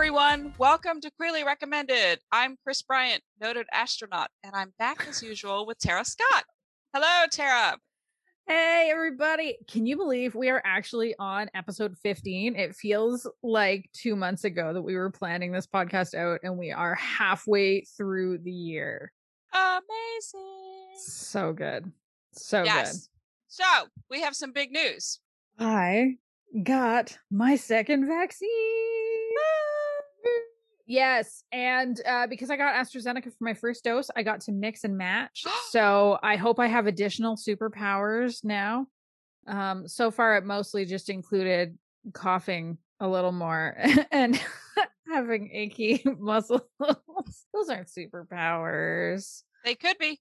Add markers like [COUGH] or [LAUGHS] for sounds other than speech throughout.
everyone, welcome to Queerly Recommended. I'm Chris Bryant, noted astronaut, and I'm back as usual with Tara Scott. Hello, Tara. Hey, everybody. Can you believe we are actually on episode 15? It feels like two months ago that we were planning this podcast out, and we are halfway through the year. Amazing. So good. So yes. good. So we have some big news. I got my second vaccine. Yes, and uh, because I got AstraZeneca for my first dose, I got to mix and match. [GASPS] so I hope I have additional superpowers now. Um, so far, it mostly just included coughing a little more [LAUGHS] and [LAUGHS] having achy [LAUGHS] muscles. Those aren't superpowers. They could be.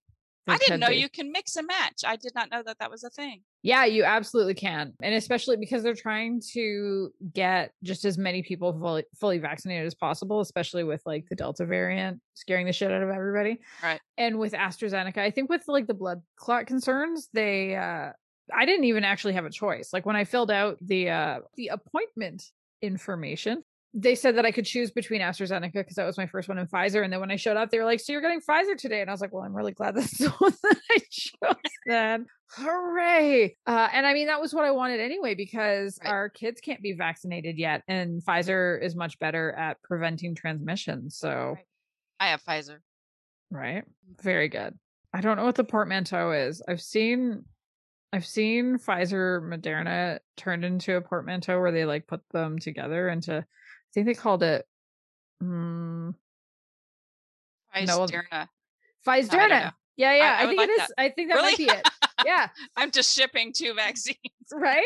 I didn't know be. you can mix and match. I did not know that that was a thing. Yeah, you absolutely can. And especially because they're trying to get just as many people fully, fully vaccinated as possible, especially with like the Delta variant scaring the shit out of everybody. Right. And with AstraZeneca, I think with like the blood clot concerns, they uh I didn't even actually have a choice. Like when I filled out the uh the appointment information, they said that I could choose between AstraZeneca because that was my first one and Pfizer. And then when I showed up, they were like, So you're getting Pfizer today. And I was like, Well, I'm really glad [LAUGHS] that's the one that I chose then. Hooray. Uh, and I mean, that was what I wanted anyway, because Right. our kids can't be vaccinated yet. And Pfizer is much better at preventing transmission. So, Right. I have Pfizer. right. Very good. I don't know what the portmanteau is. I've seen. I've seen Pfizer Moderna turned into a portmanteau where they like put them together into I think they called it mm, No, Pfizer. Pfizer. know. Yeah, yeah. I I, would think like it is. I think that Really? might be it. Yeah. [LAUGHS] I'm just shipping two vaccines. [LAUGHS] right?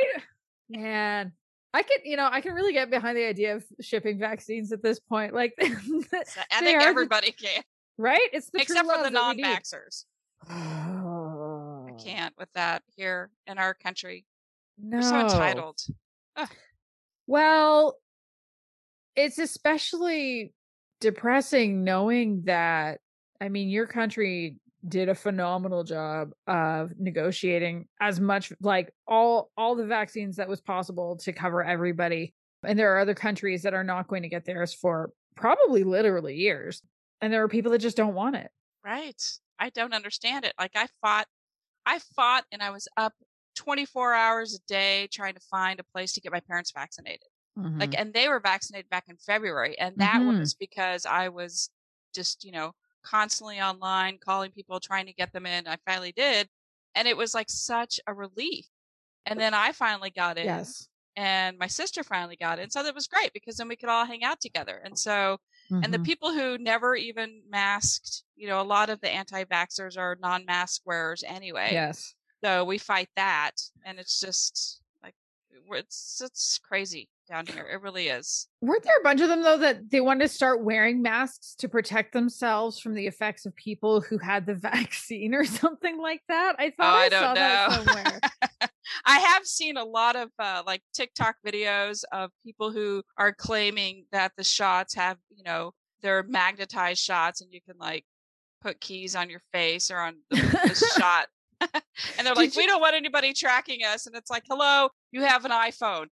Man, I could, you know, I can really get behind the idea of shipping vaccines at this point. Like, [LAUGHS] I think are the- everybody can, right? It's the except for the love that we need. non-vaxxers. I [SIGHS] can't with that here in our country. No. We're so entitled. Well, it's especially depressing knowing that, I mean, your country did a phenomenal job of negotiating as much like all all the vaccines that was possible to cover everybody and there are other countries that are not going to get theirs for probably literally years and there are people that just don't want it Right. I don't understand it. Like I fought, I fought and I was up 24 hours a day trying to find a place to get my parents vaccinated. Mm-hmm. Like, and they were vaccinated back in February. And that Mhm. was because I was just, you know, constantly online calling people, trying to get them in. I finally did. And it was like such a relief. And then I finally got in yes and my sister finally got in. So that was great because then we could all hang out together. And so, and the Mhm. people who never even masked, you know, a lot of the anti-vaxxers are non-mask wearers anyway. yes So we fight that, and it's just like it's it's crazy down here. It really is. Weren't there a bunch of them though that they wanted to start wearing masks to protect themselves from the effects of people who had the [LAUGHS] vaccine or something like that? I Oh, thought I, I don't saw that know. somewhere. [LAUGHS] I have seen a lot of uh, like TikTok videos of people who are claiming that the shots have, you know, they're magnetized shots, and you can like put keys on your face or on the, [LAUGHS] shot. and they're Did like, you- we don't want anybody tracking us. And it's like, hello, you have an iPhone.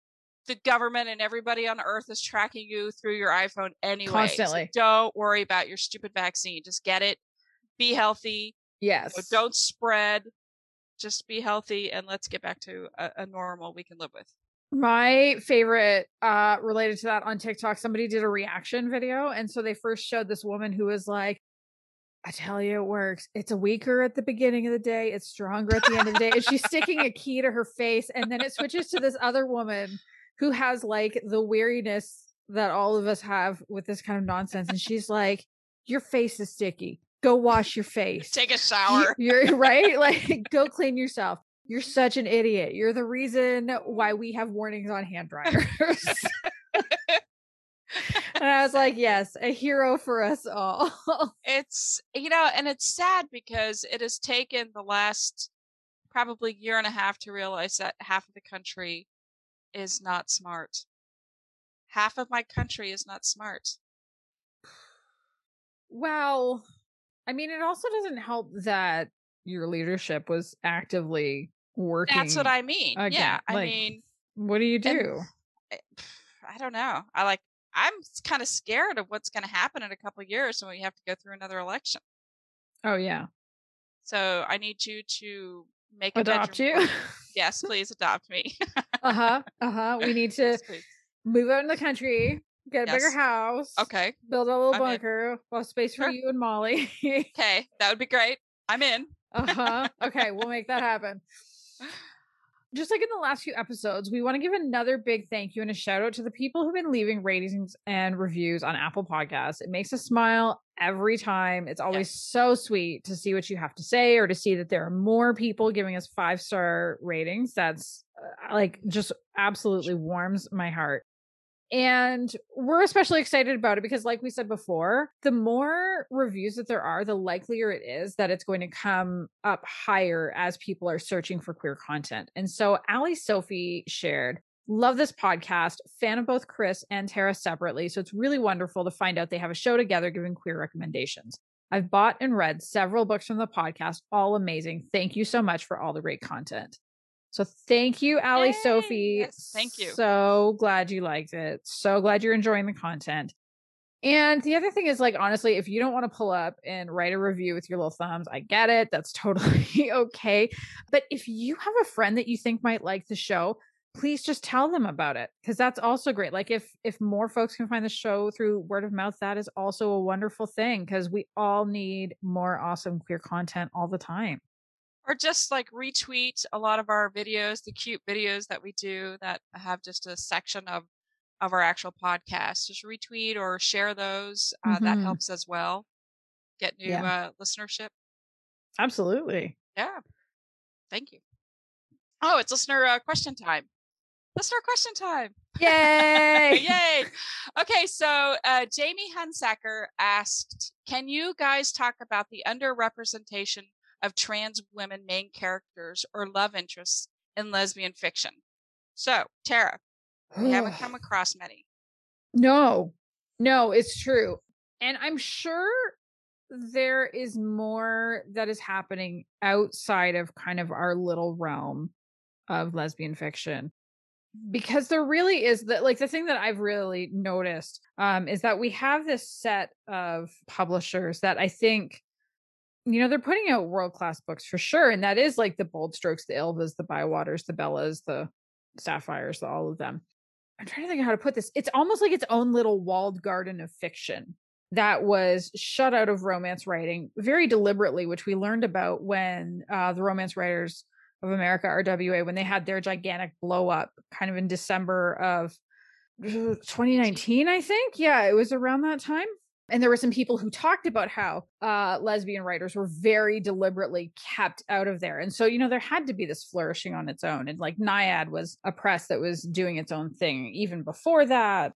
The government and everybody on earth is tracking you through your iPhone anyway. So Constantly. don't worry about your stupid vaccine. Just get it. Be healthy. yes. So don't spread. Just be healthy and let's get back to a, a normal we can live with. My favorite uh related to that on TikTok, somebody did a reaction video. And so they first showed this woman who was like, I tell you, it works. It's a weaker at the beginning of the day, it's stronger at the end of the day. And she's sticking a key to her face. And then it switches to this other woman who has like the weariness that all of us have with this kind of nonsense. And she's like, Your face is sticky. Go wash your face. Take a shower. You're right. [LAUGHS] Like, go clean yourself. You're such an idiot. You're the reason why we have warnings on hand dryers. [LAUGHS] and I was like, yes, a hero for us all. [LAUGHS] it's you know, and it's sad because it has taken the last probably year and a half to realize that half of the country is not smart. Half of my country is not smart. well, I mean, it also doesn't help that your leadership was actively working. That's what I mean. again, yeah, I like, mean, What do you do? I- I don't know. I like. I'm kind of scared of what's going to happen in a couple years when we have to go through another election. Oh yeah, So I need you to make a adopt you. [LAUGHS] Yes, please adopt me. uh huh. [LAUGHS] Uh huh. We need to Yes, move out in the country, get a bigger house. Okay. Build a little I'm in. bunker. Well, space for Sure. you and Molly. Okay, that would be great. I'm in. uh huh. Okay, we'll make that [LAUGHS] happen. Just like in the last few episodes, we want to give another big thank you and a shout out to the people who've been leaving ratings and reviews on Apple Podcasts. It makes us smile every time. It's always Yes. so sweet to see what you have to say or to see that there are more people giving us five star ratings. That's uh, like just absolutely warms my heart. And we're especially excited about it because, like we said before, the more reviews that there are, the likelier it is that it's going to come up higher as people are searching for queer content. And so, Ali Sophie shared, Love this podcast, fan of both Chris and Tara separately. So, it's really wonderful to find out they have a show together giving queer recommendations. I've bought and read several books from the podcast, all amazing. Thank you so much for all the great content. So thank you, Ali Yay! Sophie. Yes, thank you. So glad you liked it. So glad you're enjoying the content. And the other thing is, like, honestly, if you don't want to pull up and write a review with your little thumbs, I get it. That's [LAUGHS] totally okay. But if you have a friend that you think might like the show, please just tell them about it because that's also great. Like, if if more folks can find the show through word of mouth, that is also a wonderful thing because we all need more awesome queer content all the time. Or just like retweet a lot of our videos the cute videos that we do that have just a section of of our actual podcast just retweet or share those uh, that Mhm. helps as well get new Yeah. uh, listenership Absolutely. yeah thank you oh it's listener uh, question time listener question time [LAUGHS] Yay! Yay! Okay, so uh, Jamie Hunsacker asked, "Can you guys talk about the underrepresentation of trans women main characters or love interests in lesbian fiction?" So, Tara, we haven't come [SIGHS] across many. No, no, it's true. And I'm sure there is more that is happening outside of kind of our little realm of lesbian fiction. Because there really is that like the thing that I've really noticed um is that we have this set of publishers that I think you know they're putting out world class books for sure and that is like the bold strokes the Ylvas the bywaters the bellas the sapphires the, all of them I'm trying to think how to put this. It's almost like its own little walled garden of fiction that was shut out of romance writing very deliberately, which we learned about when uh, the Romance Writers of America, RWA, when they had their gigantic blow up kind of in December of 2019, I think. Yeah, it was around that time. And there were some people who talked about how uh, lesbian writers were very deliberately kept out of there. And so, you know, there had to be this flourishing on its own. And like Naiad was a press that was doing its own thing even before that.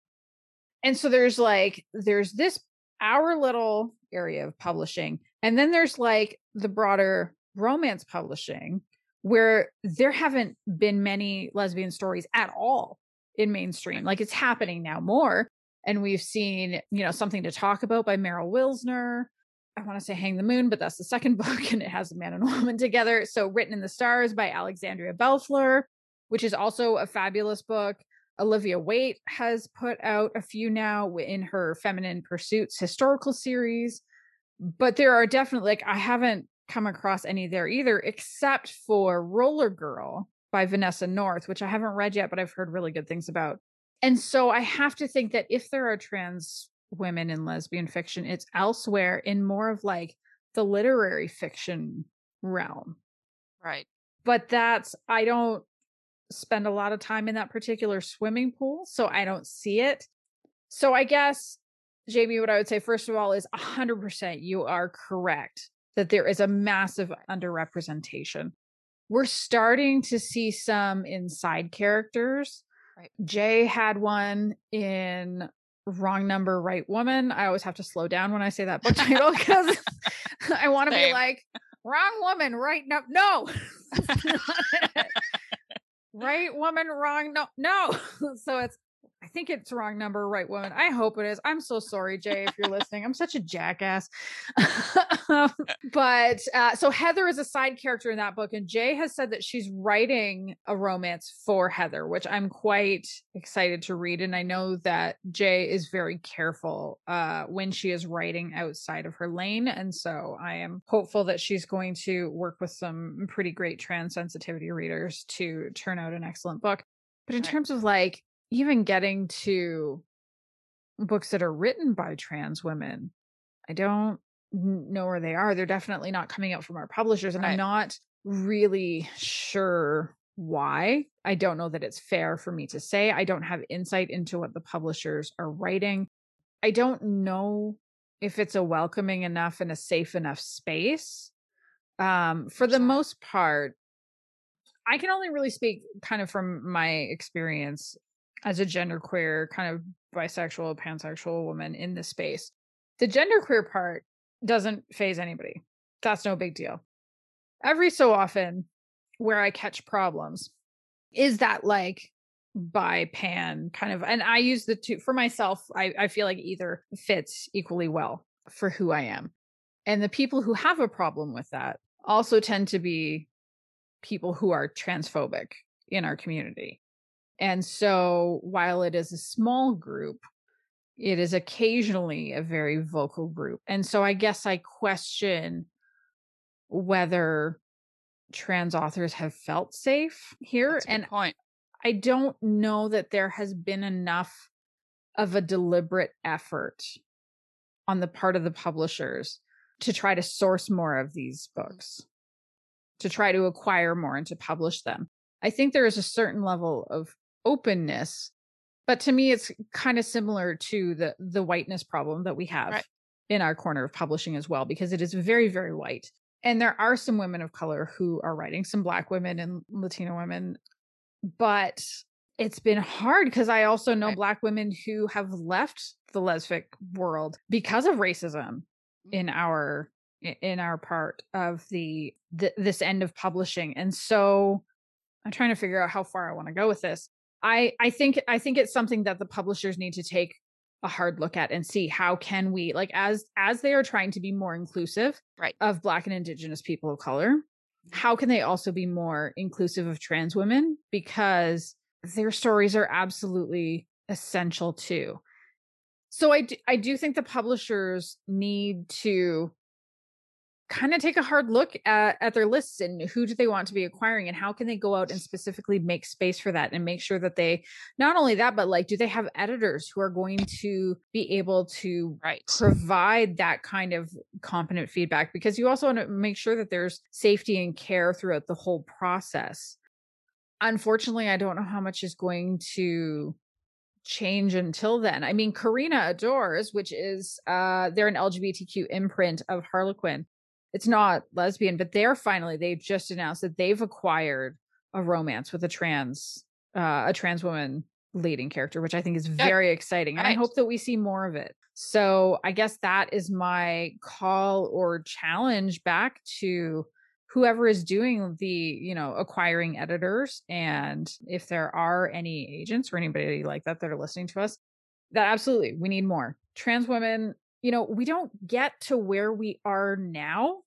And so there's like, there's this, our little area of publishing. And then there's like the broader romance publishing where there haven't been many lesbian stories at all in mainstream. Like it's happening now more and we've seen you know something to talk about by Meryl Wilsner. I want to say Hang the Moon, but that's the second [LAUGHS] book, and it has a man and a woman together. So Written in the Stars by Alexandria Bellefleur, which is also a fabulous book. Olivia Waite has put out a few now in her Feminine Pursuits historical series, but there are definitely like I haven't come across any there either, except for Roller Girl by Vanessa North, which I haven't read yet, but I've heard really good things about. And so I have to think that if there are trans women in lesbian fiction, it's elsewhere in more of like the literary fiction realm. Right. But that's, I don't spend a lot of time in that particular swimming pool, so I don't see it. So I guess, Jamie, what I would say, first of all, is 100% you are correct that there is a massive underrepresentation. We're starting to see some inside characters Right. Jae had one in Wrong Number, Right Woman. I always have to slow down when I say that book [LAUGHS] title because [LAUGHS] I want to be like, Wrong Woman, Right No. [LAUGHS] No. right woman, wrong no. No. so it's I think it's the wrong number, right woman. I hope it is. I'm so sorry, Jae, if you're listening. I'm such a jackass. [LAUGHS] but uh, so Heather is a side character in that book, and Jae has said that she's writing a romance for Heather, which I'm quite excited to read. And I know that Jae is very careful uh, when she is writing outside of her lane. And so I am hopeful that she's going to work with some pretty great trans sensitivity readers to turn out an excellent book. But in Right. terms of like even getting to books that are written by trans women, I don't know where they are. They're definitely not coming out from our publishers, and Right. I'm not really sure why. I don't know that it's fair for me to say. I don't have insight into what the publishers are writing. I don't know if it's a welcoming enough and a safe enough space. Um, for the most part, I can only really speak kind of from my experience as a genderqueer, kind of bisexual, pansexual woman in this space. The genderqueer part doesn't phase anybody. That's no big deal. Every so often, where I catch problems is that like bi pan kind of, and I use the two for myself. I, I feel like either fits equally well for who I am. And the people who have a problem with that also tend to be people who are transphobic in our community. And so while it is a small group, it is occasionally a very vocal group. And so I guess I question whether trans authors have felt safe here. That's a good And point. I don't know that there has been enough of a deliberate effort on the part of the publishers to try to source more of these mm-hmm. books, to try to acquire more and to publish them. I think there is a certain level of openness, but to me it's kind of similar to the the whiteness problem that we have Right. in our corner of publishing as well because it is very very white. And there are some women of color who are writing, some black women and Latino women, but it's been hard because I also know Right. black women who have left the lesfic world because of racism mm-hmm. in our in our part of the, the this end of publishing. And so I'm trying to figure out how far I want to go with this. I I think I think it's something that the publishers need to take a hard look at and see how can we like as as they are trying to be more inclusive Right. of black and indigenous people of color mm-hmm. how can they also be more inclusive of trans women? Because their stories are absolutely essential too. So i do, i do think the publishers need to kind of take a hard look at, at their lists and who do they want to be acquiring and how can they go out and specifically make space for that and make sure that they not only that but like do they have editors who are going to be able to Right. provide that kind of competent feedback because you also want to make sure that there's safety and care throughout the whole process. Unfortunately, I don't know how much is going to change until then. I mean, Carina Adores, which is uh they're an LGBTQ imprint of Harlequin. It's not lesbian, but they're finally they've just announced that they've acquired a romance with a trans uh a trans woman leading character, which I think is very exciting. And I hope that we see more of it. So I guess that is my call or challenge back to whoever is doing the, you know, acquiring editors. And if there are any agents or anybody like that that are listening to us, that absolutely we need more. Trans women, you know, we don't get to where we are now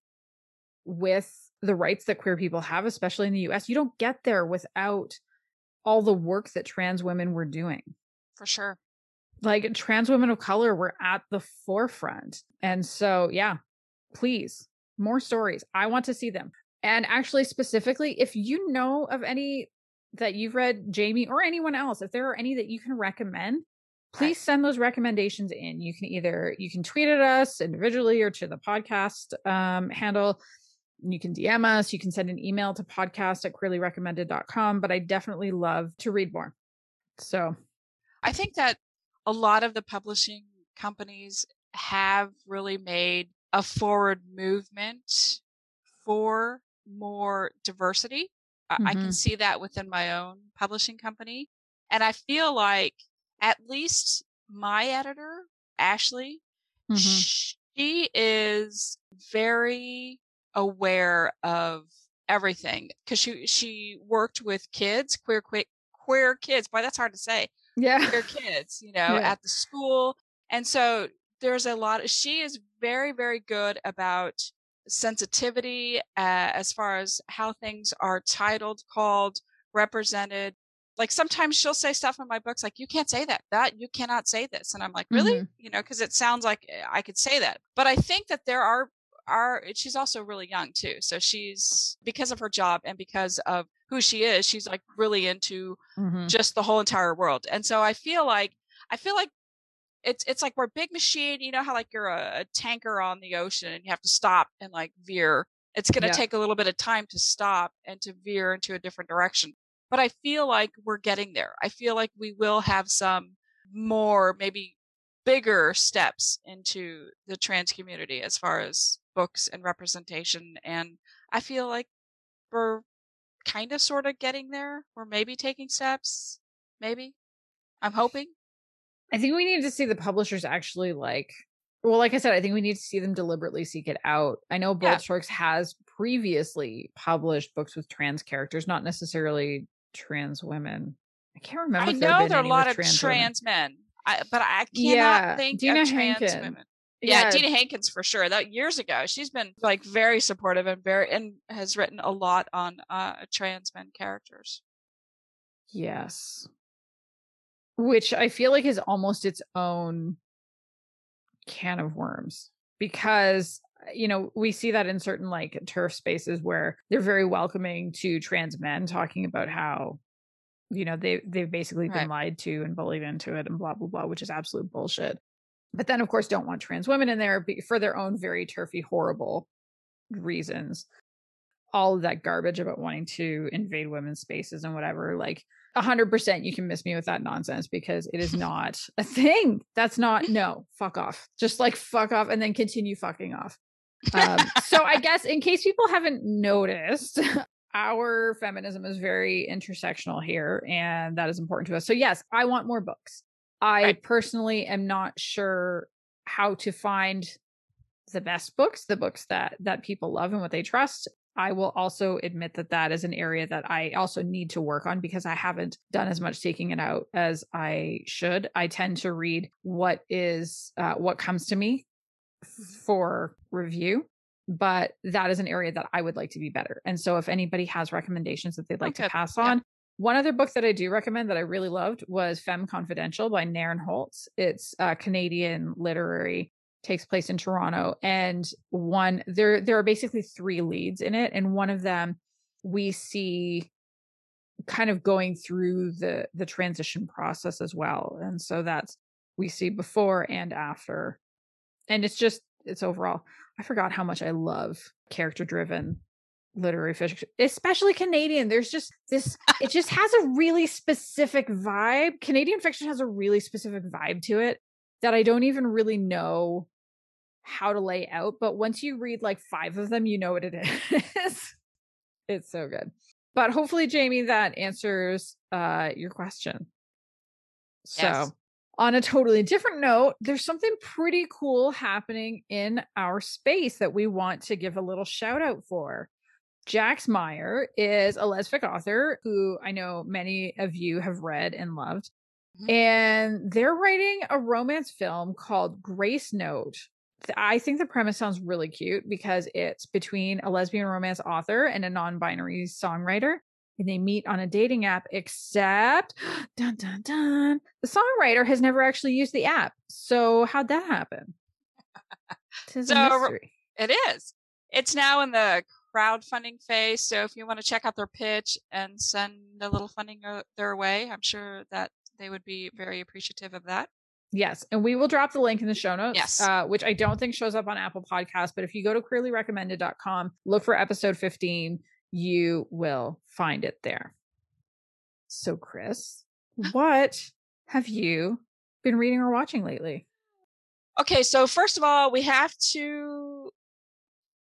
with the rights that queer people have, especially in the US. You don't get there without all the work that trans women were doing For sure. like trans women of color were at the forefront. And so, yeah, please, more stories. I want to see them. And actually, specifically, if you know of any that you've read, Jamie, or anyone else, if there are any that you can recommend, please send those recommendations in. You can either you can tweet at us individually or to the podcast um, handle. You can DM us. You can send an email to podcast at queerlyrecommended.com. But I definitely love to read more. So I think that a lot of the publishing companies have really made a forward movement for more diversity. I, I can Mhm. see that within my own publishing company. And I feel like at least my editor, Ashley, mhm. she is very aware of everything because she she worked with kids, queer queer queer kids. Boy, that's hard to say. Yeah. Queer kids, you know, Yeah. at the school. And so there's a lot of, she is very, very good about sensitivity uh, as far as how things are titled, called, represented. Like sometimes she'll say stuff in my books like, you can't say that, that, you cannot say this. And I'm like, really? Mhm. You know, because it sounds like eh, I could say that. But I think that there are are she's also really young too so she's because of her job and because of who she is she's like really into Mhm. just the whole entire world and so i feel like i feel like it's it's like we're a big machine you know how like you're a, a tanker on the ocean and you have to stop and like veer it's going to Yeah. take a little bit of time to stop and to veer into a different direction but i feel like we're getting there i feel like we will have some more maybe bigger steps into the trans community as far as books and representation and i feel like we're kind of sort of getting there we're maybe taking steps maybe i'm hoping I think we need to see the publishers actually like well, like I said, I think we need to see them deliberately seek it out. I know Yeah. Bold Strokes has previously published books with trans characters, not necessarily trans women. I can't remember. i if know there are a lot of trans, women. men I, but i cannot Yeah, think Dena of trans Hankin. women yeah, Dena Hankins for sure. That years ago, she's been like very supportive and very and has written a lot on uh trans men characters. Yes. Which I feel like is almost its own can of worms because you know we see that in certain like turf spaces where they're very welcoming to trans men talking about how you know they they've basically been lied to and bullied into it and blah blah blah which is absolute bullshit. But then of course don't want trans women in there for their own very turfy horrible reasons. All of that garbage about wanting to invade women's spaces and whatever like 100% you can miss me with that nonsense because it is [LAUGHS] not a thing. That's not no fuck off. Just like fuck off and then continue fucking off um, [LAUGHS] so i guess in case people haven't noticed [LAUGHS] our feminism is very intersectional here and that is important to us. So yes i want more books. I Right. personally am not sure how to find the best books the books that that people love and what they trust. I will also admit that that is an area that i also need to work on because i haven't done as much seeking it out as i should. I tend to read what is uh, what comes to me for review but that is an area that i would like to be better and so if anybody has recommendations that they'd like to Okay, pass yeah. on one other book that I do recommend that I really loved was Femme Confidential by Nairne Holtz. It's uh, Canadian literary, takes place in Toronto, and one there there are basically three leads in it, and one of them we see kind of going through the the transition process as well, and so that's we see before and after, and it's just it's overall. I forgot how much I love character driven literary fiction, especially Canadian. There's just this, it just has a really specific vibe. Canadian fiction has a really specific vibe to it that I don't even really know how to lay out. But once you read like five of them, you know what it is. [LAUGHS] it's so good. But hopefully, Jamie, that answers uh, your question. So, Yes. On a totally different note, there's something pretty cool happening in our space that we want to give a little shout out for. Jax Meyer is a lesbian author who I know many of you have read and loved. Mhm. And they're writing a romance film called Grace Note. I think the premise sounds really cute because it's between a lesbian romance author and a non binary songwriter. And they meet on a dating app, except [GASPS] dun dun dun. The songwriter has never actually used the app. So how'd that happen? So, mystery. It is. It's now in the crowdfunding phase. So if you want to check out their pitch and send a little funding their way, I'm sure that they would be very appreciative of that. Yes, and we will drop the link in the show notes. Yes. uh, which I don't think shows up on Apple Podcasts, but if you go to queerlyrecommended.com, look for episode 15, you will find it there. So, Chris, what have you been reading or watching lately? Okay, so first of all, we have to.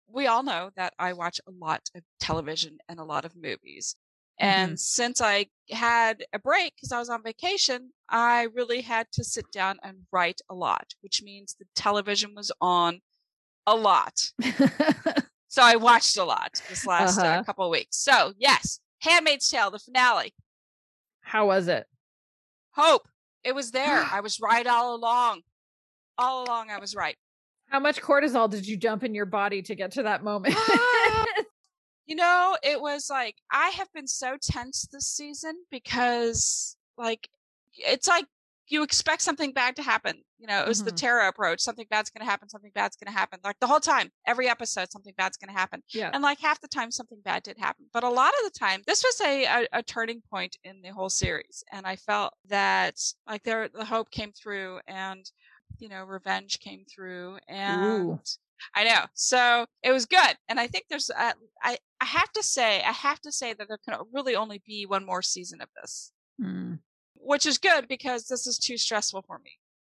We all know that I watch a lot of television and a lot of movies. And mm-hmm. since I had a break because I was on vacation, I really had to sit down and write a lot, which means the television was on a lot. [LAUGHS] So I watched a lot this last uh Uh-huh. couple of weeks. So, yes, Handmaid's Tale, the finale. How was it? Hope. It was there. [GASPS] I was right all along. All along, I was right. How much cortisol did you dump in your body to get to that moment? [LAUGHS] you know, it was like I have been so tense this season because, like, it's like you expect something bad to happen. You know, it was mm-hmm. the Tara approach. Something bad's going to happen. Something bad's going to happen. Like the whole time, every episode, something bad's going to happen. Yeah. And like half the time, something bad did happen. But a lot of the time, this was a, a, a turning point in the whole series. And I felt that like there, the hope came through and, you know, revenge came through and. Ooh. I know. So it was good. And I think there's, uh, I, I have to say, I have to say that there can really only be one more season of this. Mm which is good because this is too stressful for me.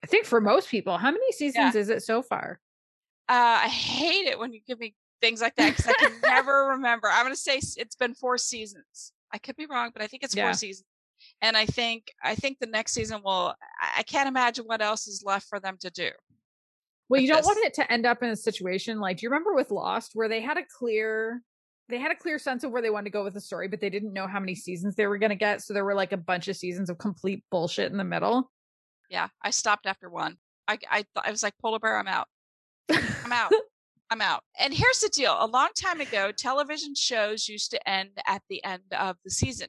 I think for most people, how many seasons yeah. is it so far? Uh, I hate it when you give me things like that because I can [LAUGHS] never remember. I'm going to say it's been four seasons. I could be wrong, but I think it's yeah. four seasons. And I think I think the next season will. I can't imagine what else is left for them to do. Well, you don't this. want it to end up in a situation like. Do you remember with Lost where they had a clear they had a clear sense of where they wanted to go with the story, but they didn't know how many seasons they were going to get. So there were like a bunch of seasons of complete bullshit in the middle. Yeah, I stopped after one. I I, I was like, Polar Bear, I'm out. I'm out. [LAUGHS] I'm out. And here's the deal: a long time ago, television shows used to end at the end of the season.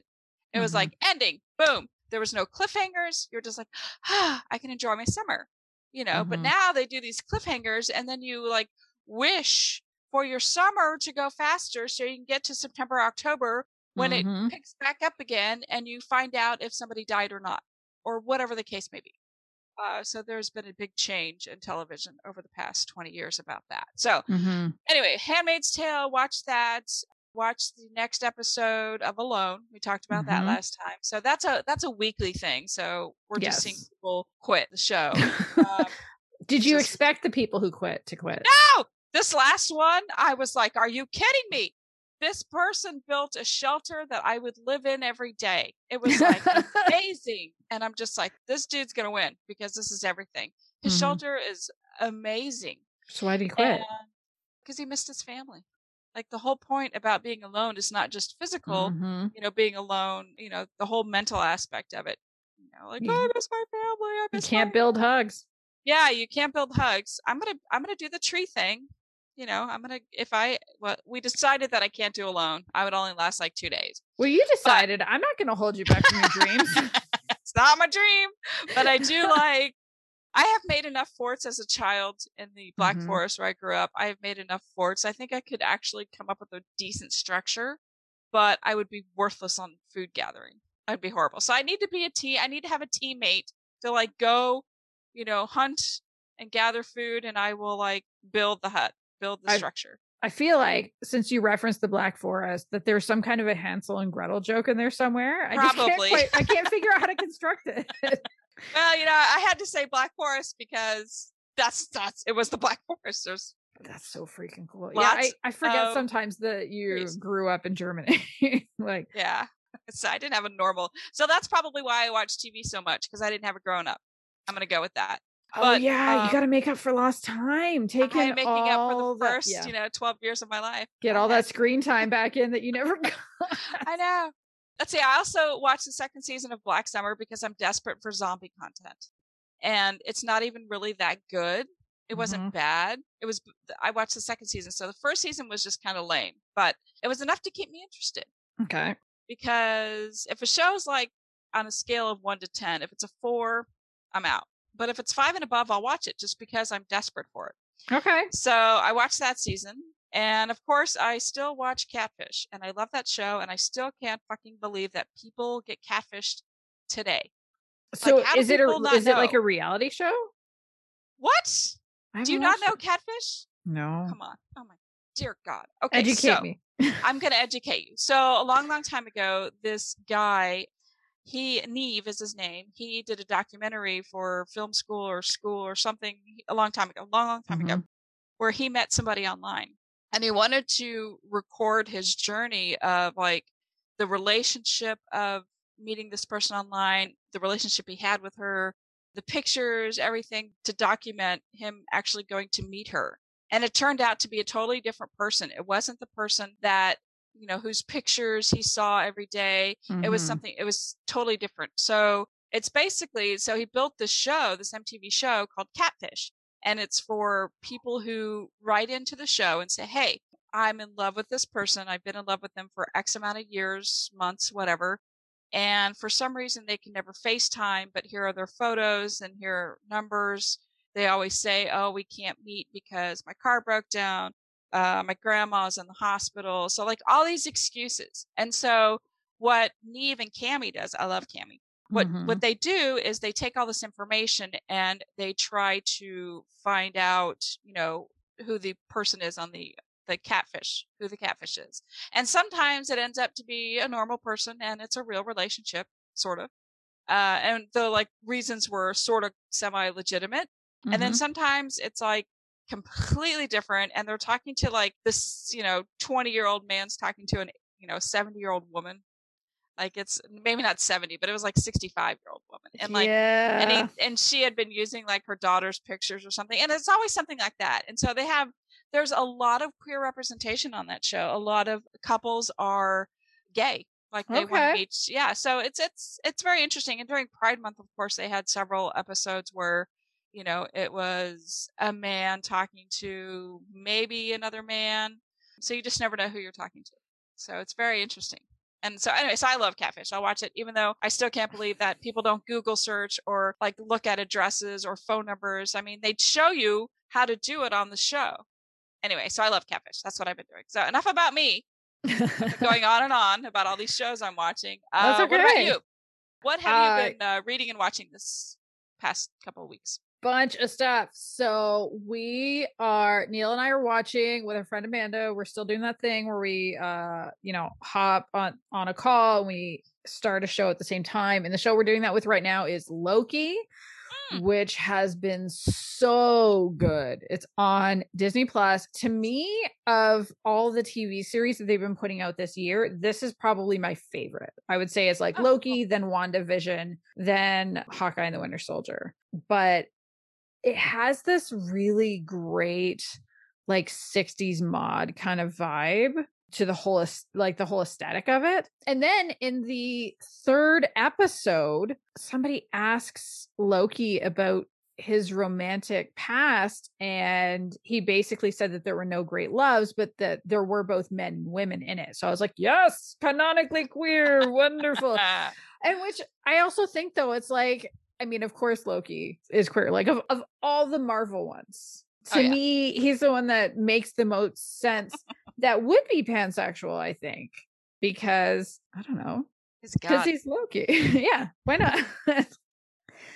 It was mm-hmm. like ending, boom. There was no cliffhangers. You're just like, ah, I can enjoy my summer, you know. Mm-hmm. But now they do these cliffhangers, and then you like wish for your summer to go faster so you can get to September, October when mm-hmm. it picks back up again and you find out if somebody died or not, or whatever the case may be. Uh, so there's been a big change in television over the past 20 years about that. So mm-hmm. anyway, Handmaid's Tale, watch that. Watch the next episode of Alone. We talked about mm-hmm. that last time. So that's a that's a weekly thing. So we're yes. just seeing people quit the show. [LAUGHS] Um, Did you just, expect the people who quit to quit? No, this last one, I was like, are you kidding me? This person built a shelter that I would live in every day. It [LAUGHS] was like amazing. And I'm just like, this dude's going to win because this is everything. His mm-hmm. shelter is amazing. So why did he quit? Because he missed his family. Like the whole point about being alone is not just physical, mm-hmm. you know, being alone, you know, the whole mental aspect of it. You know, like, oh, I miss my family. I miss you can't build hugs. Yeah, you can't build hugs. I'm gonna I'm gonna do the tree thing you know, I'm gonna if I well, we decided that I can't do alone. I would only last like two days. Well, you decided. But, I'm not gonna hold you back from your dreams. [LAUGHS] it's not my dream, but I do [LAUGHS] like. I have made enough forts as a child in the Black mm-hmm. Forest where I grew up. I have made enough forts. I think I could actually come up with a decent structure, but I would be worthless on food gathering. I'd be horrible. So I need to be a team. I need to have a teammate to like go, you know, hunt and gather food, and I will like build the hut build the structure. I feel like since you referenced the Black Forest, that there's some kind of a Hansel and Gretel joke in there somewhere. I Probably. Can't quite, I can't [LAUGHS] figure out how to construct it. [LAUGHS] well, you know, I had to say Black Forest because that's that's it was the Black Forest. There's that's so freaking cool. yeah, I, I forget sometimes that you grew up in Germany. [LAUGHS] like yeah. So I didn't have a normal. So that's probably why I watch TV so much because I didn't have a grown up. I'm gonna go with that. Oh but, yeah, um, you got to make up for lost time. Taking I'm making up for the first, yeah. you know, 12 years of my life. Get all that screen time [LAUGHS] back in that you never [LAUGHS] got. I know. Let's see. I also watched the second season of Black Summer because I'm desperate for zombie content, and it's not even really that good. It wasn't mm-hmm. bad. It was. I watched the second season, so the first season was just kind of lame, but it was enough to keep me interested. Okay. Because if a show's like on a scale of one to ten, if it's a four, I'm out. But if it's five and above, I'll watch it just because I'm desperate for it. Okay. So I watched that season. And of course, I still watch Catfish and I love that show. And I still can't fucking believe that people get catfished today. So like, is it a, is know? it like a reality show? What? Do you not know it. Catfish? No. Come on. Oh my dear God. Okay. Educate so, me. [LAUGHS] I'm going to educate you. So a long, long time ago, this guy he Nev is his name. He did a documentary for film school or school or something a long time ago, a long, long time mm-hmm. ago, where he met somebody online, and he wanted to record his journey of like the relationship of meeting this person online, the relationship he had with her, the pictures, everything to document him actually going to meet her. And it turned out to be a totally different person. It wasn't the person that you know, whose pictures he saw every day. It was Mhm. something, it was totally different. So it's basically, so he built this show, this MTV show called Catfish. And it's for people who write into the show and say, Hey, I'm in love with this person. I've been in love with them for X amount of years, months, whatever. And for some reason, they can never FaceTime, but here are their photos and here are numbers. They always say, Oh, we can't meet because my car broke down. Uh, my grandma's in the hospital. So, like, all these excuses. And so, what Nev and Kamie does, I love Kamie. What Mhm. what they do is they take all this information and they try to find out, you know, who the person is on the the catfish, who the catfish is. And sometimes it ends up to be a normal person and it's a real relationship, sort of. Uh, and the like reasons were sort of semi legitimate. And then Mhm. sometimes it's like completely different and they're talking to like this, you know, 20 year old man's talking to an, you know, 70 year old woman. Like it's maybe not 70, but it was like 65 year old woman. And like, yeah. and he, and she had been using like her daughter's pictures or something and it's always something like that and so they have there's a lot of queer representation on that show a lot of couples are gay like they want Okay. to meet yeah so it's it's it's very interesting and during pride month of course they had several episodes where you know it was a man talking to maybe another man so you just never know who you're talking to so it's very interesting and so anyway, so I love Catfish. I'll watch it, even though I still can't believe that people don't Google search or like look at addresses or phone numbers. I mean, they'd show you how to do it on the show. Anyway, so I love Catfish. That's what I've been doing. So enough about me [LAUGHS] going on and on about all these shows I'm watching. Uh, That's What about you? What have Uh, you been uh, reading and watching this past couple of weeks? Bunch of stuff. So we are Neil and I are watching with our friend Amanda. We're still doing that thing where we uh, you know, hop on on a call and we start a show at the same time. And the show we're doing that with right now is Loki, Mm. which has been so good. It's on Disney Plus. To me, of all the TV series that they've been putting out this year, this is probably my favorite. I would say it's like Oh. Loki, then WandaVision, then Hawkeye and the Winter Soldier. But it has this really great like 60s mod kind of vibe to the whole like the whole aesthetic of it. And then in the third episode, somebody asks Loki about his romantic past and he basically said that there were no great loves but that there were both men and women in it. So I was like, "Yes, canonically queer, wonderful." [LAUGHS] And which I also think though it's like I mean of course Loki is queer like of of all the Marvel ones Oh, to yeah. me he's the one that makes the most sense [LAUGHS] that would be pansexual I think because I don't know because he's Loki [LAUGHS] yeah why not [LAUGHS]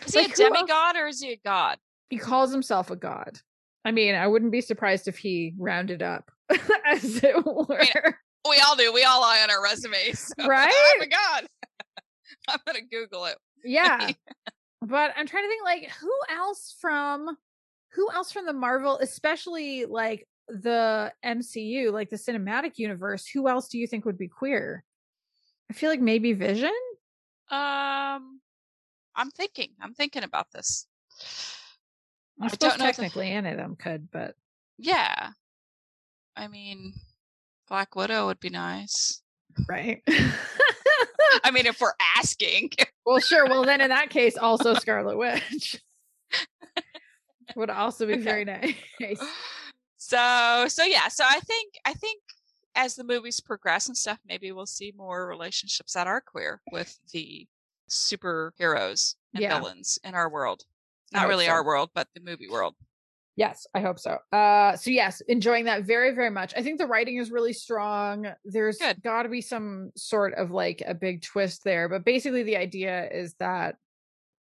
Is he a demigod or is he a god? he calls himself a god I mean I wouldn't be surprised if he rounded up as it were We all do. We all lie on our resumes. so Right? I'm a god. I'm gonna Google it. yeah but i'm trying to think like who else from who else from the marvel especially like the mcu like the cinematic universe who else do you think would be queer i feel like maybe vision Um, I'm thinking. I'm thinking about this. i, I suppose don't know if technically any of them could but Yeah. I mean, Black Widow would be nice. right [LAUGHS] I mean, if we're asking. well sure well then in that case also [LAUGHS] scarlet witch [LAUGHS] would also be Okay. very nice so, so yeah. So I think, I think as the movies progress and stuff, maybe we'll see more relationships that are queer with the superheroes and Yeah. villains in our world. Not really so. our world, but the movie world. Yes, I hope so. Uh so yes, enjoying that very very much. I think the writing is really strong. There's got to be some sort of like a big twist there, but basically the idea is that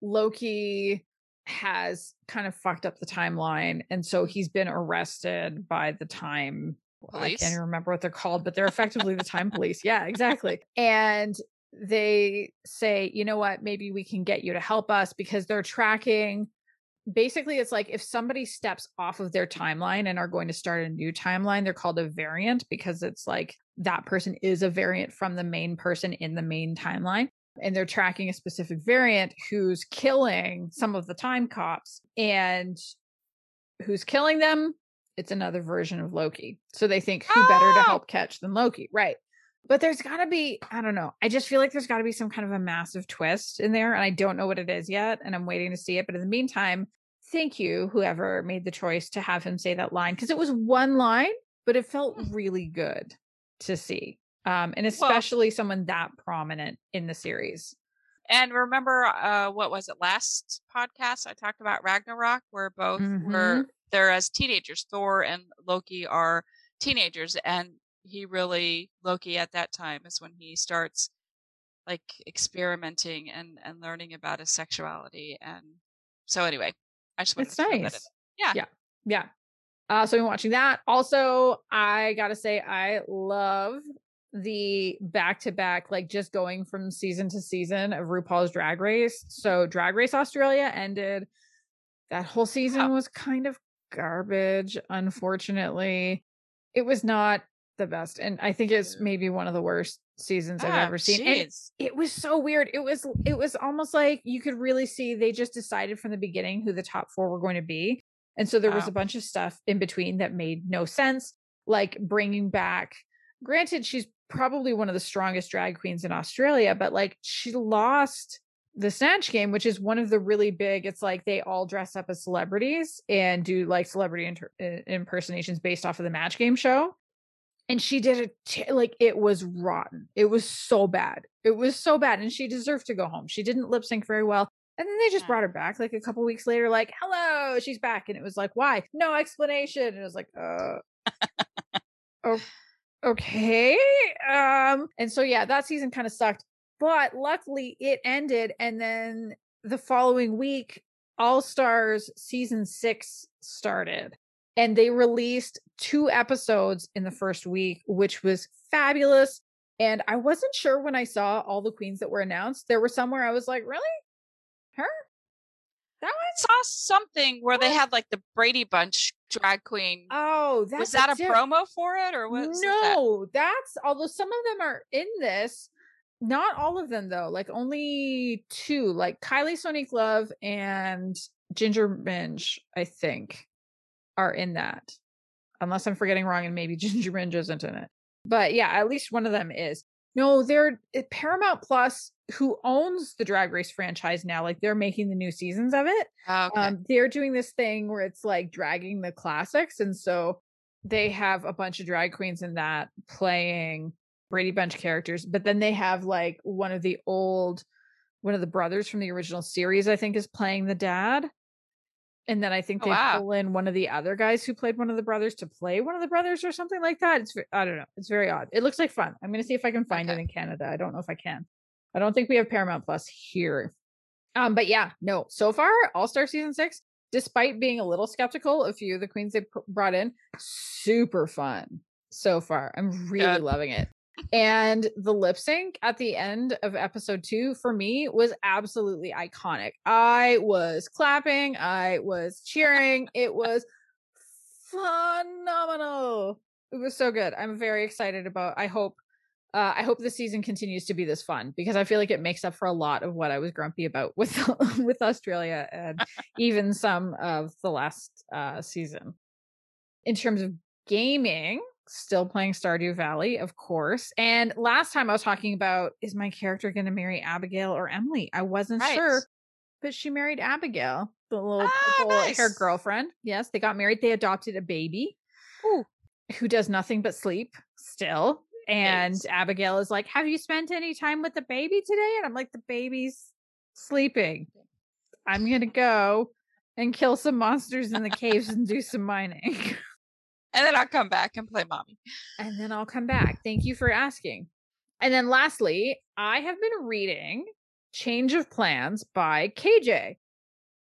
Loki has kind of fucked up the timeline and so he's been arrested by the time Police? I can't even remember what they're called, but they're effectively the time [LAUGHS] police. Yeah, exactly. And they say, you know what, maybe we can get you to help us because they're tracking. Basically, it's like if somebody steps off of their timeline and are going to start a new timeline, they're called a variant because it's like that person is a variant from the main person in the main timeline. And they're tracking a specific variant who's killing some of the time cops. And who's killing them? It's another version of Loki. So they think who better to Oh! help catch than Loki, right? But there's got to be, I don't know. I just feel like there's got to be some kind of a massive twist in there. And I don't know what it is yet. And I'm waiting to see it. But in the meantime, thank you, whoever made the choice to have him say that line, because it was one line, but it felt Hmm. really good to see. Um, and especially someone that prominent in the series. And remember, uh, what was it last podcast? I talked about Ragnarok, where both Mm-hmm. were they're as teenagers. Thor and Loki are teenagers, and he really Loki at that time is when he starts like experimenting and and learning about his sexuality. And so anyway, I just It's to throw that nice. Yeah. Yeah. Yeah. Uh, so I'm watching that. Also, I gotta say, I love the back to back, like just going from season to season of RuPaul's Drag Race. So Drag Race Australia ended. That whole season Wow. was kind of garbage, unfortunately. It was not the best. And I think it's maybe one of the worst seasons I've Ah, ever seen. And it was so weird. It was it was almost like you could really see they just decided from the beginning who the top 4 were going to be. And so there was a bunch of stuff in between that made no sense, like bringing back granted she's probably one of the strongest drag queens in Australia, but like she lost the snatch game which is one of the really big it's like they all dress up as celebrities and do like celebrity inter- impersonations based off of the match game show and she did it like it was rotten. It was so bad. It was so bad and she deserved to go home. She didn't lip sync very well and then they just Yeah. brought her back like a couple weeks later like hello she's back and it was like why? No explanation and it was like uh oh, okay um and so yeah that season kind of sucked but luckily it ended and then the following week all stars season six started and they released two episodes in the first week which was fabulous and i wasn't sure when i saw all the queens that were announced there were somewhere i was like really her that I saw something where they had like the Brady Bunch drag queen. oh that's was that a diff- promo for it, or what? was that? no that's although some of them are in this not all of them though like only two like Kylie Sonique Love and Ginger Minj i think are in that unless i'm forgetting wrong and maybe [LAUGHS] Ginger Minj isn't in it. But yeah at least one of them is. No they're paramount plus who owns the drag race franchise now like they're making the new seasons of it. Oh, okay. um they're doing this thing where it's like dragging the classics and so they have a bunch of drag queens in that playing Brady Bunch characters but then they have like one of the old one of the brothers from the original series I think is playing the dad and then I think Oh, they wow. pull in one of the other guys who played one of the brothers to play one of the brothers or something like that it's I don't know it's very odd it looks like fun I'm going to see if I can find it in Canada I don't know if I can I don't think we have Paramount Plus here um, but yeah, no. So far, All Star season six, despite being a little skeptical, a few of the queens they p- brought in, super fun so far. I'm really Good. loving it. And the lip sync at the end of episode two for me was absolutely iconic. I was clapping, I was cheering. It was phenomenal. It was so good. I'm very excited about. I hope uh, I hope the season continues to be this fun because I feel like it makes up for a lot of what I was grumpy about [LAUGHS] with with Australia and even some of the last uh, season. In terms of gaming, still playing Stardew Valley, of course. And last time I was talking about is my character going to marry Abigail or Emily? I wasn't Right. sure, but she married Abigail, the little Ah, purple hair girlfriend. Yes, they got married. They adopted a baby Ooh. who does nothing but sleep still. And Nice. Abigail is like, Have you spent any time with the baby today? And I'm like, The baby's sleeping. I'm going to go and kill some monsters in the caves and do some mining. [LAUGHS] and then I'll come back and play mommy. and then I'll come back. Thank you for asking. And then lastly, I have been reading Change of Plans by KJ.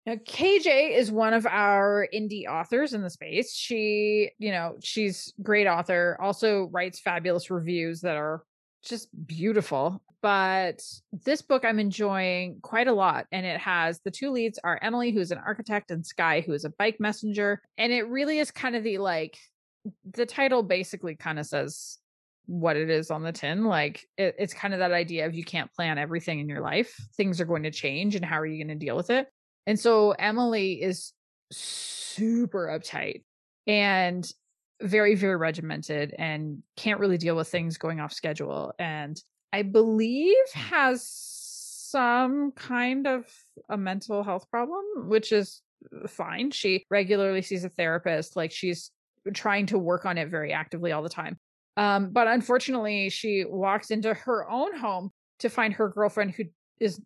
Now, KJ is one of our indie authors in the space. She, you know, she's great author, also writes fabulous reviews that are just beautiful. But this book I'm enjoying quite a lot. And it has the two leads are Emily, who's an architect, and Sky, who is a bike messenger. And it really is kind of the like, the title basically kind of says what it is on the tin. Like, it, it's kind of that idea of you can't plan everything in your life, things are going to change, and how are you going to deal with it? And so Emily is super uptight and very, very regimented and can't really deal with things going off schedule. And I believe has some kind of a mental health problem, which is fine. She regularly sees a therapist, like she's trying to work on it very actively all the time. Um, but unfortunately, she walks into her own home to find her girlfriend who is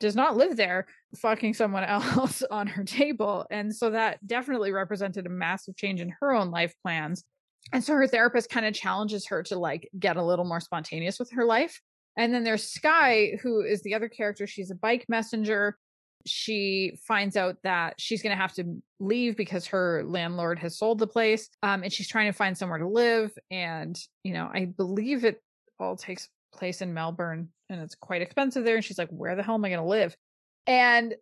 does not live there fucking someone [LAUGHS] else on her table. And so that definitely represented a massive change in her own life plans. And so her therapist kind of challenges her to like get a little more spontaneous with her life. And then there's Sky, who is the other character. She's a bike messenger. She finds out that she's going to have to leave because her landlord has sold the place. Um, and she's trying to find somewhere to live. And, you know, I believe it all takes place in Melbourne and it's quite expensive there. And she's like, where the hell am I going to live? And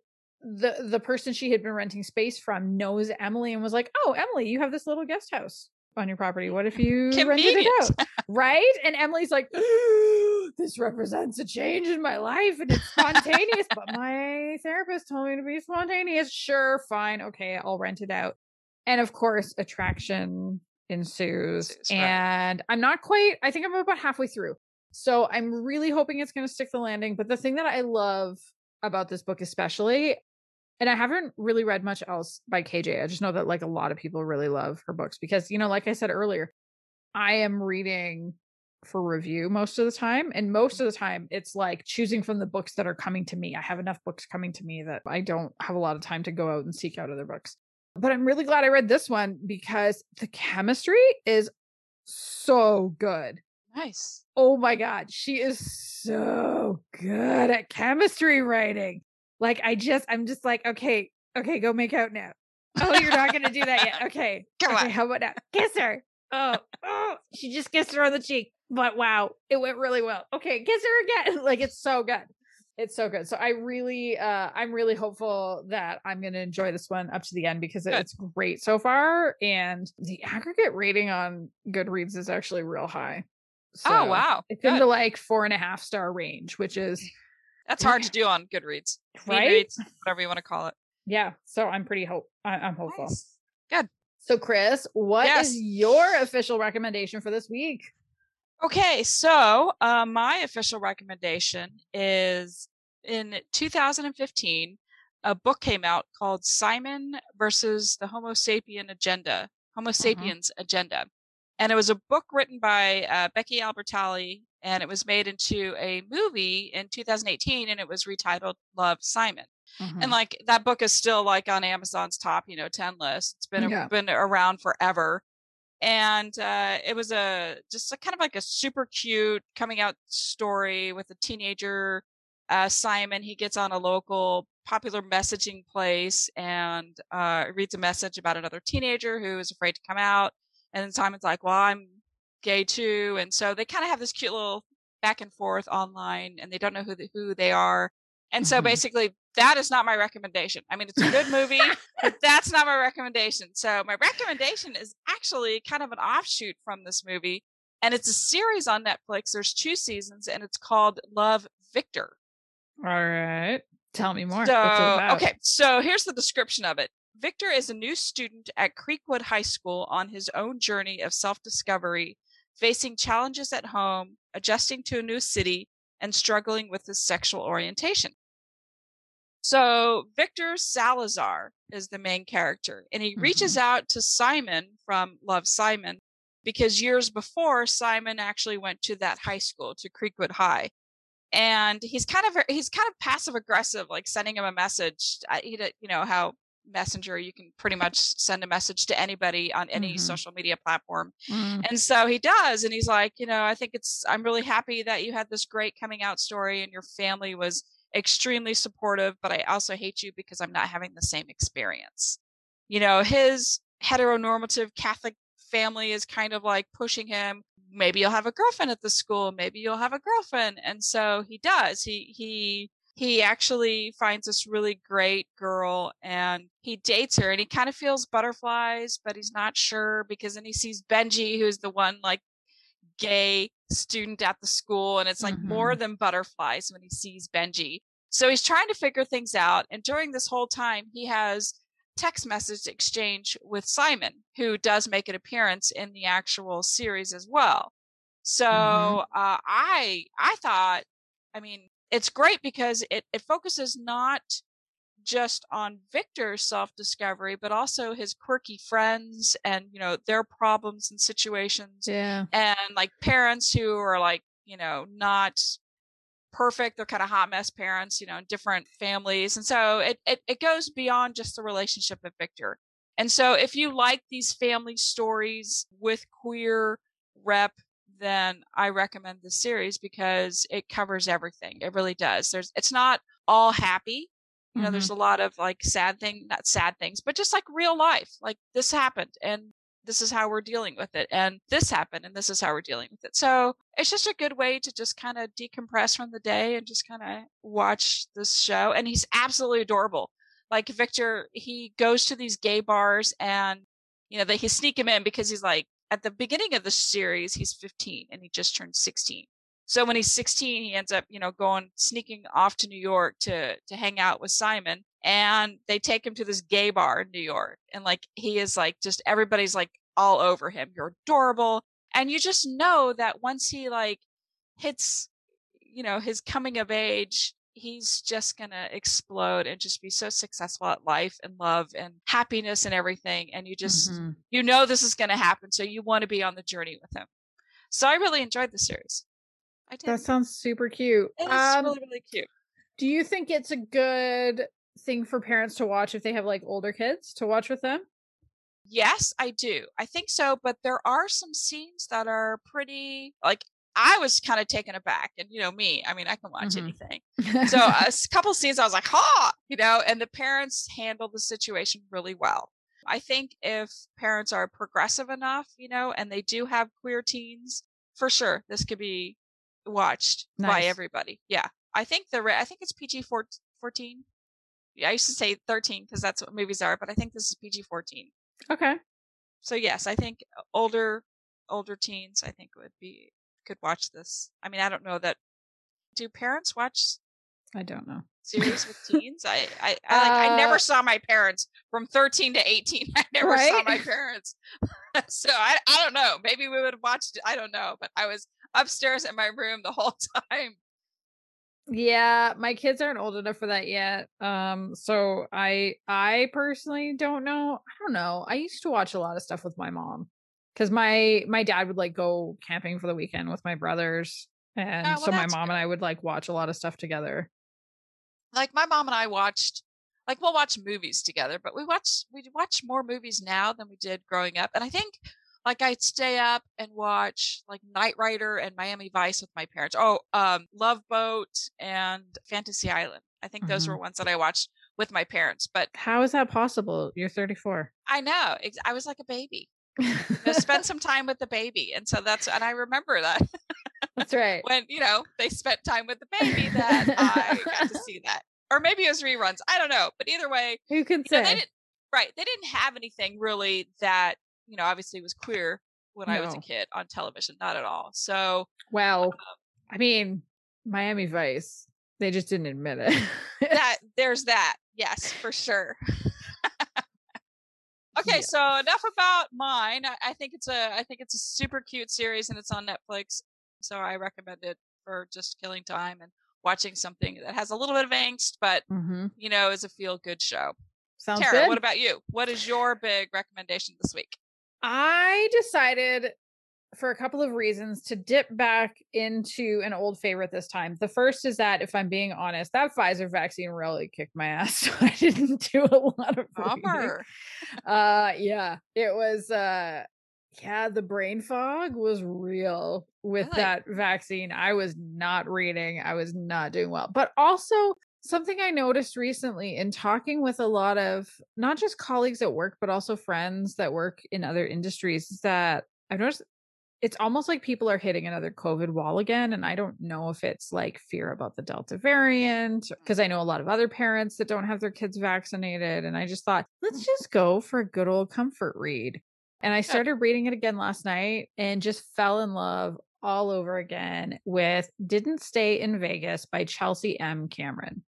the the person she had been renting space from knows Emily and was like, "Oh, Emily, you have this little guest house on your property. What if you [LAUGHS] rented it out?" right? And Emily's like, [LAUGHS] "This represents a change in my life, and it's spontaneous." but [LAUGHS] my therapist told me to be spontaneous. Sure, fine, okay, I'll rent it out. And of course, attraction ensues, and right. I'm not quite. I think I'm about halfway through. So I'm really hoping it's going to stick the landing. But the thing that I love about this book, especially, and I haven't really read much else by KJ. I just know that like a lot of people really love her books because, you know, like I said earlier, I am reading for review most of the time. And most mm. of the time, it's like choosing from the books that are coming to me. I have enough books coming to me that I don't have a lot of time to go out and seek out other books. But I'm really glad I read this one because the chemistry is so good. Nice. Oh my God. She is so good at chemistry writing. Like, I just, I'm just like, okay, okay, go make out now. Oh, you're not going to do that yet. [LAUGHS] Okay. Come okay, on. How about now? Kiss her. Oh, oh, she just kissed her on the cheek. But wow, it went really well. Okay, kiss her again. [LAUGHS] Like, it's so good. It's so good. So I really, uh, I'm really hopeful that I'm going to enjoy this one up to the end because good. it's great so far. And the aggregate rating on Goodreads is actually real high. Oh, so oh wow! It's Good. in the like four and a half star range, which is that's [LAUGHS] hard to do on Goodreads, right? Goodreads, whatever you want to call it. Yeah, so I'm pretty hope I- am hopeful. Nice. Good. So, Chris, what yes. is your official recommendation for this week? Okay, so uh, my official recommendation is in 2015, a book came out called Simon versus the Homo sapien Agenda, Homo uh-huh. sapiens. Agenda and it was a book written by uh, Becky Albertalli, and it was made into a movie in 2018, and it was retitled Love Simon. Mm-hmm. And like that book is still like on Amazon's top, you know, 10 list. It's been yeah. been around forever. And uh, it was a just a kind of like a super cute coming out story with a teenager uh, Simon. He gets on a local popular messaging place and uh, reads a message about another teenager who is afraid to come out and then Simon's like, well, I'm gay too. And so they kind of have this cute little back and forth online and they don't know who, the, who they are. And so mm-hmm. basically, that is not my recommendation. I mean, it's a good movie, but [LAUGHS] that's not my recommendation. So my recommendation is actually kind of an offshoot from this movie. And it's a series on Netflix. There's two seasons and it's called Love Victor. All right. Tell me more. So, okay. So here's the description of it. Victor is a new student at Creekwood High School on his own journey of self discovery, facing challenges at home, adjusting to a new city, and struggling with his sexual orientation. So, Victor Salazar is the main character, and he mm-hmm. reaches out to Simon from Love Simon because years before, Simon actually went to that high school, to Creekwood High. And he's kind of he's kind of passive aggressive, like sending him a message. He, you know how messenger you can pretty much send a message to anybody on any mm-hmm. social media platform mm-hmm. and so he does and he's like you know i think it's i'm really happy that you had this great coming out story and your family was extremely supportive but i also hate you because i'm not having the same experience. You know his heteronormative catholic family is kind of like pushing him maybe you'll have a girlfriend at the school maybe you'll have a girlfriend. And so he does. He he he actually finds this really great girl and he dates her and he kind of feels butterflies, but he's not sure because then he sees Benji, who's the one like gay student at the school, and it's like mm-hmm. more than butterflies when he sees Benji. So he's trying to figure things out. And during this whole time, he has text message exchange with Simon, who does make an appearance in the actual series as well. So Mhm. uh, I I thought, I mean, it's great because it it focuses not just on Victor's self discovery, but also his quirky friends and you know their problems and situations, Yeah. and like parents who are like you know not perfect they're kind of hot mess parents you know in different families and so it, it it goes beyond just the relationship of victor. And so if you like these family stories with queer rep then i recommend this series because it covers everything. It really does. There's it's not all happy you know there's mm-hmm. a lot of like sad thing not sad things but just like real life like this happened and this is how we're dealing with it and this happened and this is how we're dealing with it. So it's just a good way to just kind of decompress from the day and just kind of watch this show and he's absolutely adorable. Like victor he goes to these gay bars and you know they he sneak him in because he's like at the beginning of the series he's 15 and he just turned 16 so when he's 16 he ends up you know going sneaking off to new york to to hang out with simon and they take him to this gay bar in New York. And like he is like just everybody's like all over him. You're adorable. And you just know that once he like hits, you know, his coming of age, he's just gonna explode and just be so successful at life and love and happiness and everything. And you just Mhm. you know this is gonna happen. So you want to be on the journey with him. So I really enjoyed the series. I did. That sounds super cute. It is Um, really, really cute. do you think it's a good thing for parents to watch if they have like older kids to watch with them? Yes, I do. I think so, but there are some scenes that are pretty like I was kind of taken aback, and you know me. I mean, I can watch Mhm. anything. So [LAUGHS] a couple scenes, I was like, "Ha!" You know, and the parents handled the situation really well. I think if parents are progressive enough, you know, and they do have queer teens, for sure, this could be watched by everybody. Yeah, I think the I think it's PG fourteen. Yeah, I used to say thirteen because that's what movies are, but I think this is PG fourteen. Okay. so yes i think older older teens i think would be could watch this. I mean i don't know that do parents watch I don't know. series with [LAUGHS] teens? I i I, like, I never Uh, saw my parents from 13 to 18 [LAUGHS] i never saw my parents. [LAUGHS] So I, I don't know. Maybe we would have watched i don't know but i was upstairs in my room the whole [LAUGHS] time Yeah, my kids aren't old enough for that yet. Um, so I I personally don't know. I don't know. I used to watch a lot of stuff with my mom because my my dad would like go camping for the weekend with my brothers, and Oh, well, so my mom and I would like watch a lot of stuff together. like my mom and I watched like we'll watch movies together, but we watch we watch more movies now than we did growing up. And I think like I'd stay up and watch like Knight Rider and Miami Vice with my parents. Oh, um Love Boat and Fantasy Island. I think those were ones that I watched with my parents. But How is that possible? You're 34. I know I was like a baby. You know, spend some [LAUGHS] time with the baby. And so that's and I remember that That's right. [LAUGHS] when, you know, they spent time with the baby that I got to [LAUGHS] see that. Or maybe it was reruns. I don't know. But either way, Who can you know, they say? didn't right they didn't have anything really that you know obviously was queer when i was a kid on television not at all so Well, I mean, Miami Vice. They just didn't admit it. that [LAUGHS] there's that yes for sure [LAUGHS] okay Yeah. so enough about mine I, I think it's a i think it's a super cute series and it's on netflix so i recommend it for just killing time and watching something that has a little bit of angst but hmm you know is a feel good show Sounds tara good. what about you what is your big recommendation this week I decided for a couple of reasons to dip back into an old favorite this time. The first is that if I'm being honest, that Pfizer vaccine really kicked my [LAUGHS] ass. So I didn't do a lot of bummer Uh yeah, it was uh yeah, the brain fog was real with Really? that vaccine. I was not reading. I was not doing well. But also something I noticed recently in talking with a lot of not just colleagues at work, but also friends that work in other industries is that I've noticed it's almost like people are hitting another COVID wall again. And I don't know if it's like fear about the Delta variant, hmm. because I know a lot of other parents that don't have their kids vaccinated. And I just thought, let's hmm. just go for a good old comfort read. And I started reading it again last night and just fell in love all over again with Didn't Stay in Vegas by Chelsea M. Cameron.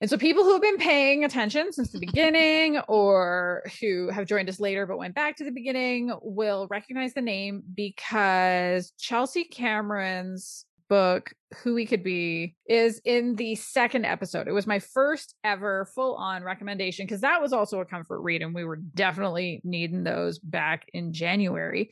And so people who have been paying attention since the beginning or who have joined us later but went back to the beginning will recognize the name because Chelsea Cameron's book who we could be is in the second episode. It was my first ever full on recommendation because that was also a comfort read and we were definitely needing those back in january.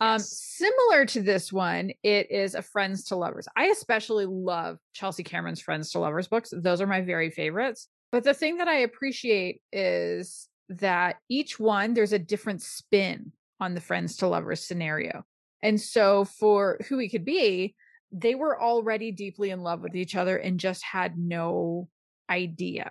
Um, yes. um similar to this one it is a friends to lovers. I especially love chelsea cameron's friends to lovers books. Those are my very favorites. But the thing that i appreciate is that each one there's a different spin on the friends to lovers scenario. And so for who we could be they were already deeply in love with each other and just had no idea.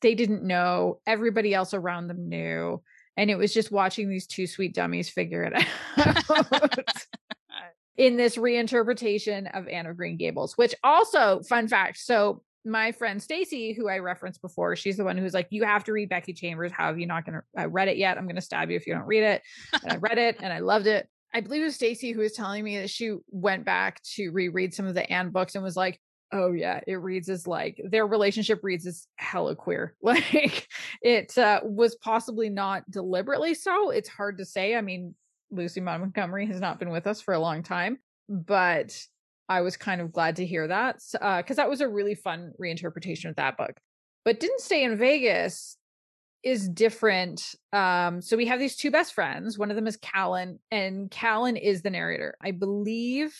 They didn't know. Everybody else around them knew. And it was just watching these two sweet dummies figure it out. [LAUGHS] in this reinterpretation of Anne of Green Gables, which also, fun fact. So, my friend Stacy, who I referenced before, she's the one who's like, You have to read Becky Chambers. How have you not going to uh, read it yet? I'm going to stab you if you don't read it. And I read it and I loved it. I believe it was Stacy who was telling me that she went back to reread some of the Anne books and was like, oh yeah, it reads as like their relationship reads as hella queer. [LAUGHS] Like it uh, was possibly not deliberately so. It's hard to say. I mean, Lucy Montgomery has not been with us for a long time, but I was kind of glad to hear that because uh, that was a really fun reinterpretation of that book. But didn't stay in Vegas is different. Um, so we have these two best friends. One of them is Callan, and Callan is the narrator. I believe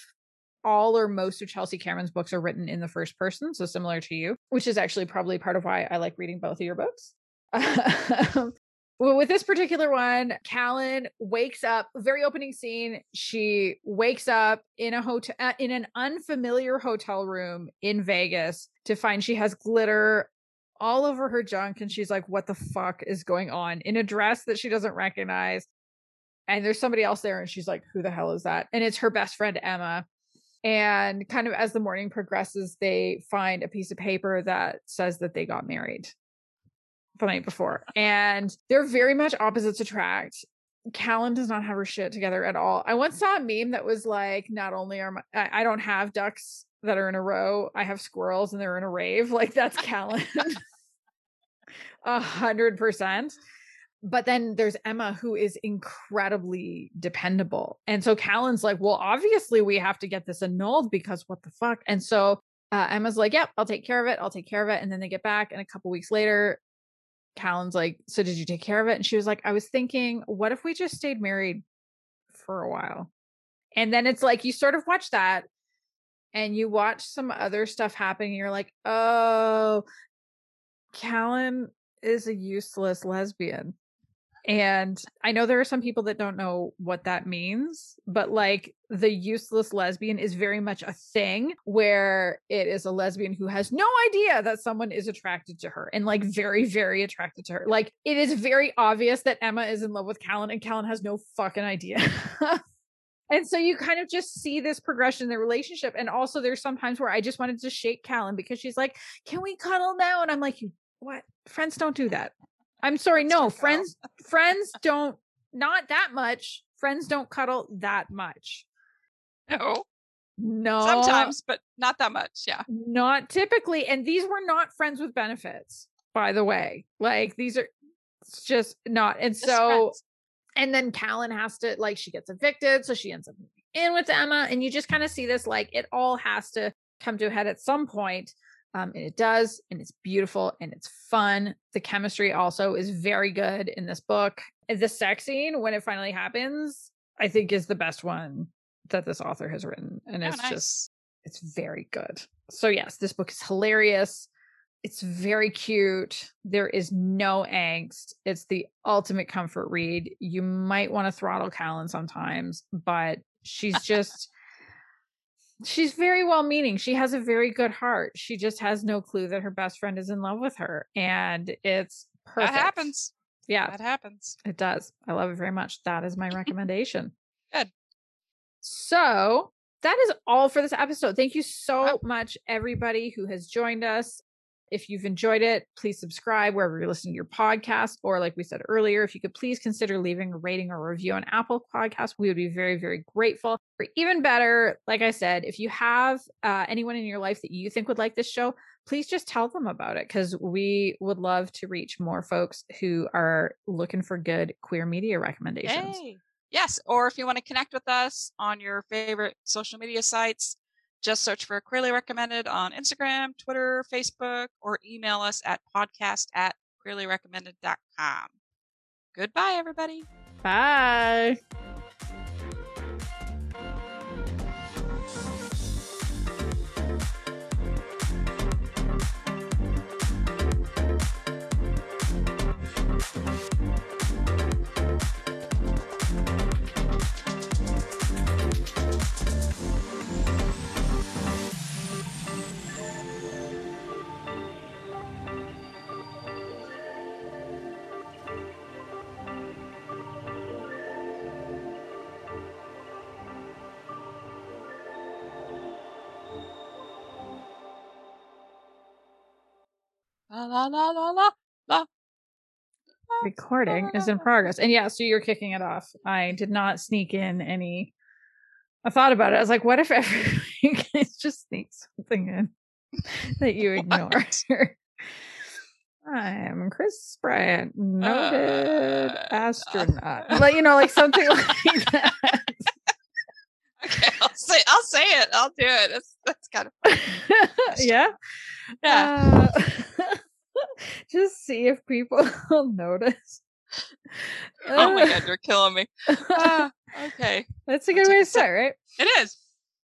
all or most of Chelsea Cameron's books are written in the first person, so similar to you, which is actually probably part of why I like reading both of your books. [LAUGHS] well, with this particular one, Callan wakes up. Very opening scene. She wakes up in a hotel uh, in an unfamiliar hotel room in Vegas to find she has glitter all over her junk and she's like what the fuck is going on? in a dress that she doesn't recognize. And there's somebody else there and she's like who the hell is that? and it's her best friend Emma. And kind of as the morning progresses they find a piece of paper that says that they got married the night before. And they're very much opposites attract. Callan does not have her shit together at all. I once saw a meme that was like, not only are my, I, I don't have ducks that are in a row. I have squirrels and they're in a rave. [LAUGHS] Like that's Callan. A hundred percent. But then there's Emma, who is incredibly dependable. And so Callan's like, well, obviously we have to get this annulled because what the fuck? And so uh, Emma's like, yep, I'll take care of it. I'll take care of it. And then they get back. And a couple weeks later, Callan's like, so did you take care of it? And she was like, I was thinking, what if we just stayed married for a while? And then it's like, you sort of watch that and you watch some other stuff happen, and you're like, oh, Callan is a useless lesbian. And I know there are some people that don't know what that means, but like the useless lesbian is very much a thing where it is a lesbian who has no idea that someone is attracted to her and like very, very attracted to her. Like it is very obvious that Emma is in love with Callan and Callan has no fucking idea. [LAUGHS] And so you kind of just see this progression in the relationship. And also there's sometimes where I just wanted to shake Callan because she's like, Can we cuddle now? And I'm like, What? Friends don't do that. I'm sorry, no, friends, friends don't not that much. Friends don't cuddle that much. No. No. Sometimes, but not that much. Yeah. Not typically. And these were not friends with benefits, by the way. Like these are just not. And just so friends and then Callan has to like she gets evicted, so she ends up in with Emma, and you just kind of see this like it all has to come to a head at some point. Um, and it does, and it's beautiful and it's fun. The chemistry also is very good in this book. The sex scene when it finally happens, I think, is the best one that this author has written, and oh, it's nice. just it's very good. So yes, this book is hilarious. It's very cute. There is no angst. It's the ultimate comfort read. You might want to throttle Callan sometimes, but she's just she's very well meaning. She has a very good heart. She just has no clue that her best friend is in love with her. And it's perfect. That happens. Yeah. That happens. It does. I love it very much. That is my [LAUGHS] recommendation. Good. So that is all for this episode. Thank you so much, everybody who has joined us If you've enjoyed it, please subscribe wherever you're listening to your podcast. Or, like we said earlier, if you could please consider leaving a rating or review on Apple Podcasts, we would be very, very grateful. Or even better, like I said, if you have uh, anyone in your life that you think would like this show, please just tell them about it because we would love to reach more folks who are looking for good queer media recommendations. Hey. Yes. Or if you want to connect with us on your favorite social media sites, just search for Queerly Recommended on Instagram, Twitter, Facebook, or email us at podcast at queerlyrecommended.com. Goodbye, everybody. Bye. La la la la la la. Recording is in progress. And yeah, so you're kicking it off. I did not sneak in any. I thought about it. I was like, what if every week I just sneak something in [LAUGHS] that you ignore? [LAUGHS] I'm Chris Bryant, noted Uh, astronaut. Like, you know, like something [LAUGHS] like that. Okay, I'll say I'll say it. I'll do it. That's that's kind of fun. yeah. Yeah. Uh, [LAUGHS] just see if people [LAUGHS] will notice. oh my god, you're killing me. [LAUGHS] Ah, okay. That's a good way to start, right? It is.